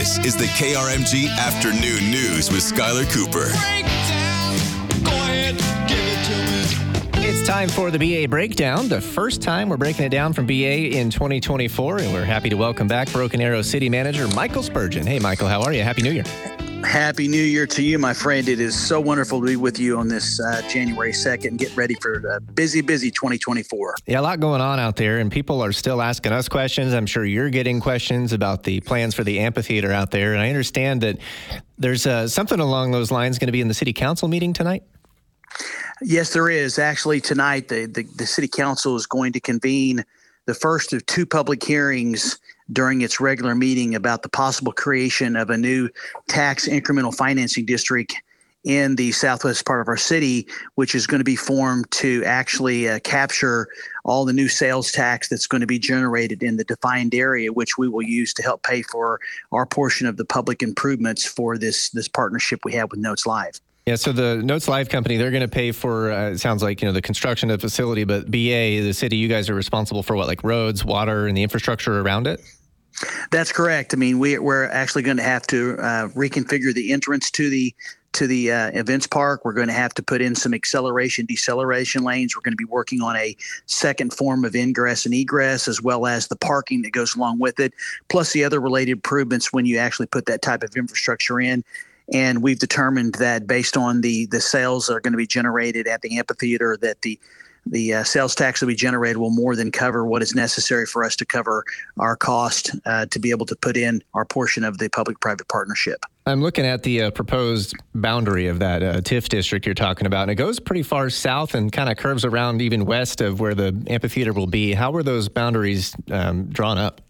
This is the KRMG Afternoon News with Skylar Cooper. It's time for the BA breakdown. The first time we're breaking it down from BA in 2024, and we're happy to welcome back Broken Arrow City Manager Michael Spurgeon. Hey, Michael, how are you? Happy New Year. Happy New Year to you, my friend. It is so wonderful to be with you on this uh, January 2nd. Get ready for a busy, busy 2024. Yeah, a lot going on out there, and people are still asking us questions. I'm sure you're getting questions about the plans for the amphitheater out there. And I understand that there's uh, something along those lines going to be in the city council meeting tonight. Yes, there is. Actually, tonight, the, the, the city council is going to convene the first of two public hearings during its regular meeting about the possible creation of a new tax incremental financing district in the southwest part of our city, which is going to be formed to actually uh, capture all the new sales tax that's going to be generated in the defined area, which we will use to help pay for our portion of the public improvements for this this partnership we have with Notes Live. Yeah, so the Notes Live company, they're going to pay for, uh, it sounds like, you know, the construction of the facility, but BA, the city, you guys are responsible for what, like roads, water, and the infrastructure around it? That's correct. I mean, we, we're actually going to have to uh, reconfigure the entrance to the to the uh, events park. We're going to have to put in some acceleration, deceleration lanes. We're going to be working on a second form of ingress and egress, as well as the parking that goes along with it, plus the other related improvements when you actually put that type of infrastructure in. And we've determined that based on the the sales that are going to be generated at the amphitheater, that the the uh, sales tax that we generate will more than cover what is necessary for us to cover our cost uh, to be able to put in our portion of the public-private partnership. I'm looking at the uh, proposed boundary of that uh, TIF district you're talking about, and it goes pretty far south and kind of curves around even west of where the amphitheater will be. How were those boundaries um, drawn up?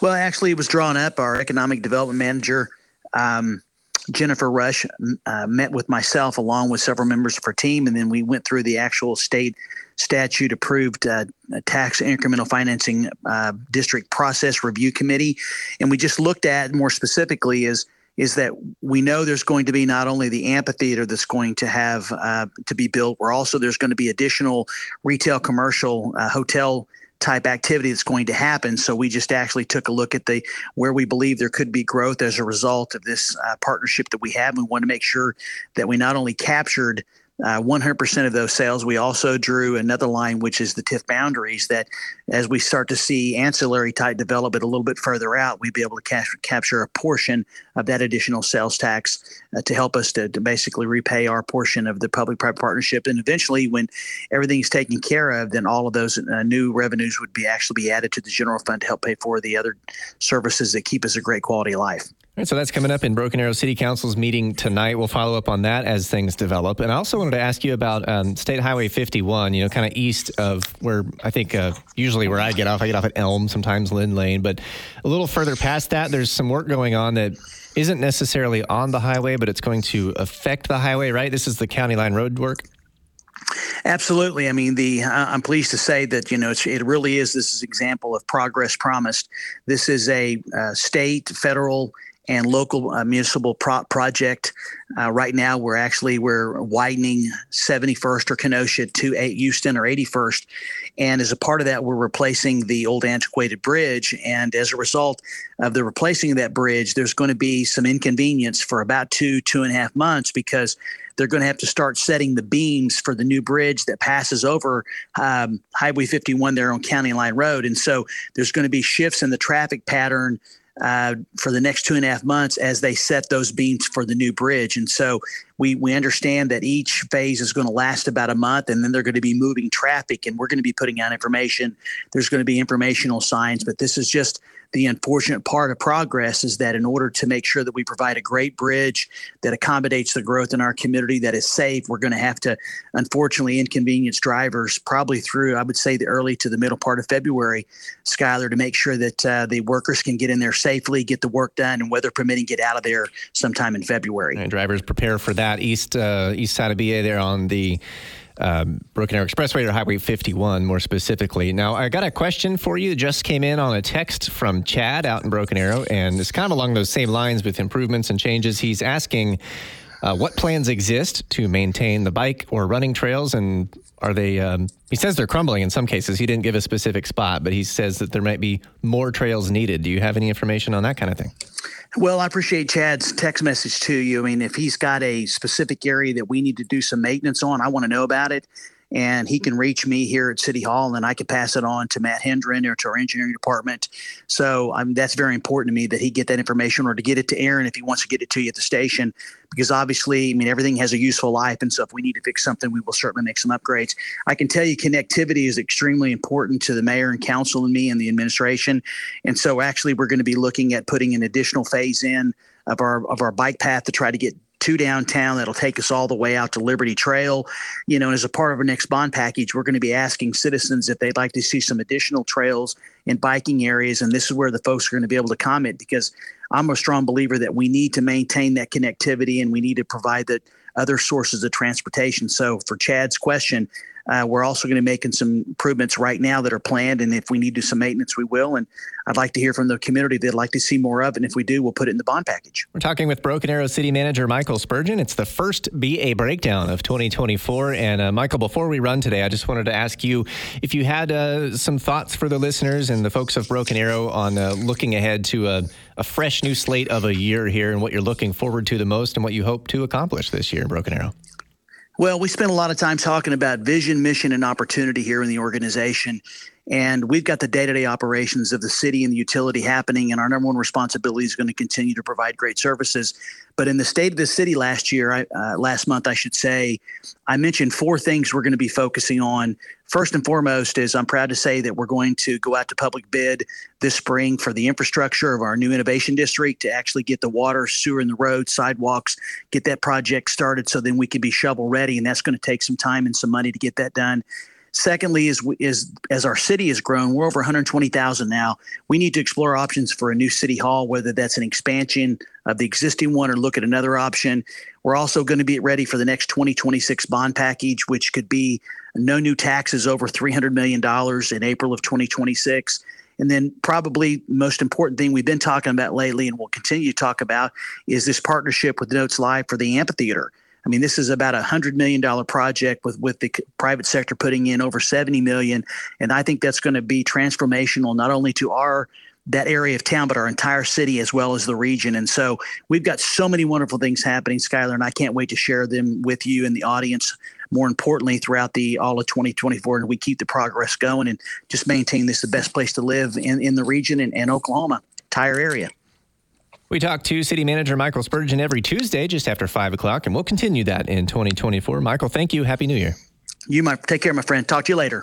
Well, actually, it was drawn up. Our economic development manager. Um, Jennifer Rush uh, met with myself along with several members of her team, and then we went through the actual state statute approved uh, tax incremental financing uh, district process review committee, and we just looked at more specifically is is that we know there's going to be not only the amphitheater that's going to have uh, to be built, we're also there's going to be additional retail, commercial, uh, hotel type activity that's going to happen. So we just actually took a look at the where we believe there could be growth as a result of this uh, partnership that we have. We want to make sure that we not only captured uh, 100% of those sales. We also drew another line, which is the TIF boundaries, that as we start to see ancillary type develop development a little bit further out, we'd be able to cash, capture a portion of that additional sales tax uh, to help us to, to, basically repay our portion of the public private partnership. And eventually, when everything's taken care of, then all of those uh, new revenues would be actually be added to the general fund to help pay for the other services that keep us a great quality of life so that's coming up in Broken Arrow City Council's meeting tonight. We'll follow up on that as things develop. And I also wanted to ask you about um, State Highway 51, you know, kind of east of where I think uh, usually where I get off, I get off at Elm, sometimes Lynn Lane. But a little further past that, there's some work going on that isn't necessarily on the highway, but it's going to affect the highway, right? This is the County Line Road work. Absolutely. I mean, the I'm pleased to say that you know it really is. This is example of progress promised. This is a uh, state, federal, and local uh, municipal pro- project. Uh, right now, we're actually we're widening 71st or Kenosha to Houston or 81st, and as a part of that, we're replacing the old antiquated bridge. And as a result of the replacing of that bridge, there's going to be some inconvenience for about two two and a half months because they're going to have to start setting the beams for the new bridge that passes over um, Highway 51 there on County Line Road. And so there's going to be shifts in the traffic pattern uh, for the next two and a half months as they set those beams for the new bridge. And so we we understand that each phase is going to last about a month, and then they're going to be moving traffic, and we're going to be putting out information. There's going to be informational signs, but this is just the unfortunate part of progress is that in order to make sure that we provide a great bridge that accommodates the growth in our community that is safe, we're going to have to unfortunately inconvenience drivers probably through, I would say, the early to the middle part of February, Skylar, to make sure that uh, the workers can get in there safely, get the work done, and weather permitting, get out of there sometime in February. And drivers prepare for that east uh, east side of BA there on the um, Broken Arrow Expressway or Highway 51 more specifically. Now, I got a question for you. Just came in on a text from Chad out in Broken Arrow, and it's kind of along those same lines with improvements and changes. He's asking uh, what plans exist to maintain the bike or running trails, and are they? Um, he says they're crumbling in some cases. He didn't give a specific spot, but he says that there might be more trails needed. Do you have any information on that kind of thing? Well, I appreciate Chad's text message to you. I mean, if he's got a specific area that we need to do some maintenance on, I want to know about it and he can reach me here at City Hall, and I can pass it on to Matt Hendren or to our engineering department. So um, that's very important to me that he get that information or to get it to Aaron if he wants to get it to you at the station, because obviously, I mean, everything has a useful life, and so if we need to fix something, we will certainly make some upgrades. I can tell you, connectivity is extremely important to the mayor and council and me and the administration, and so actually, we're going to be looking at putting an additional phase in of our of our bike path to try to get to downtown that'll take us all the way out to Liberty Trail. You know, as a part of our next bond package, we're going to be asking citizens if they'd like to see some additional trails and biking areas. And this is where the folks are going to be able to comment because I'm a strong believer that we need to maintain that connectivity and we need to provide that other sources of transportation. So for Chad's question, uh, we're also going to be making some improvements right now that are planned, and if we need to do some maintenance, we will. And I'd like to hear from the community they'd like to see more of, and if we do, we'll put it in the bond package. We're talking with Broken Arrow City Manager Michael Spurgeon. It's the first BA breakdown of 2024. And uh, Michael, before we run today, I just wanted to ask you if you had uh, some thoughts for the listeners and the folks of Broken Arrow on uh, looking ahead to a, a fresh new slate of a year here and what you're looking forward to the most and what you hope to accomplish this year in Broken Arrow. Well, we spent a lot of time talking about vision, mission, and opportunity here in the organization. And we've got the day to day operations of the city and the utility happening. And our number one responsibility is going to continue to provide great services. But in the state of the city last year, I, uh, last month, I should say, I mentioned four things we're going to be focusing on. First and foremost is I'm proud to say that we're going to go out to public bid this spring for the infrastructure of our new innovation district to actually get the water, sewer, and the road, sidewalks, get that project started so then we can be shovel ready. And that's going to take some time and some money to get that done. Secondly, is is as our city has grown, we're over 120,000 now. We need to explore options for a new city hall, whether that's an expansion of the existing one or look at another option. We're also going to be ready for the next 2026 bond package, which could be no new taxes over 300 million dollars in April of 2026. And then, probably most important thing we've been talking about lately, and we'll continue to talk about, is this partnership with Notes Live for the amphitheater. I mean, this is about a hundred million dollar project with with the private sector putting in over seventy million, and I think that's going to be transformational not only to our that area of town, but our entire city as well as the region. And so we've got so many wonderful things happening, Skylar, and I can't wait to share them with you and the audience. More importantly, throughout the all of 2024, and we keep the progress going and just maintain this the best place to live in, in the region and, and Oklahoma, entire area. We talk to City Manager Michael Spurgeon every Tuesday just after 5 o'clock, and we'll continue that in 2024. Michael, thank you. Happy New Year. You, my, take care, my friend. Talk to you later.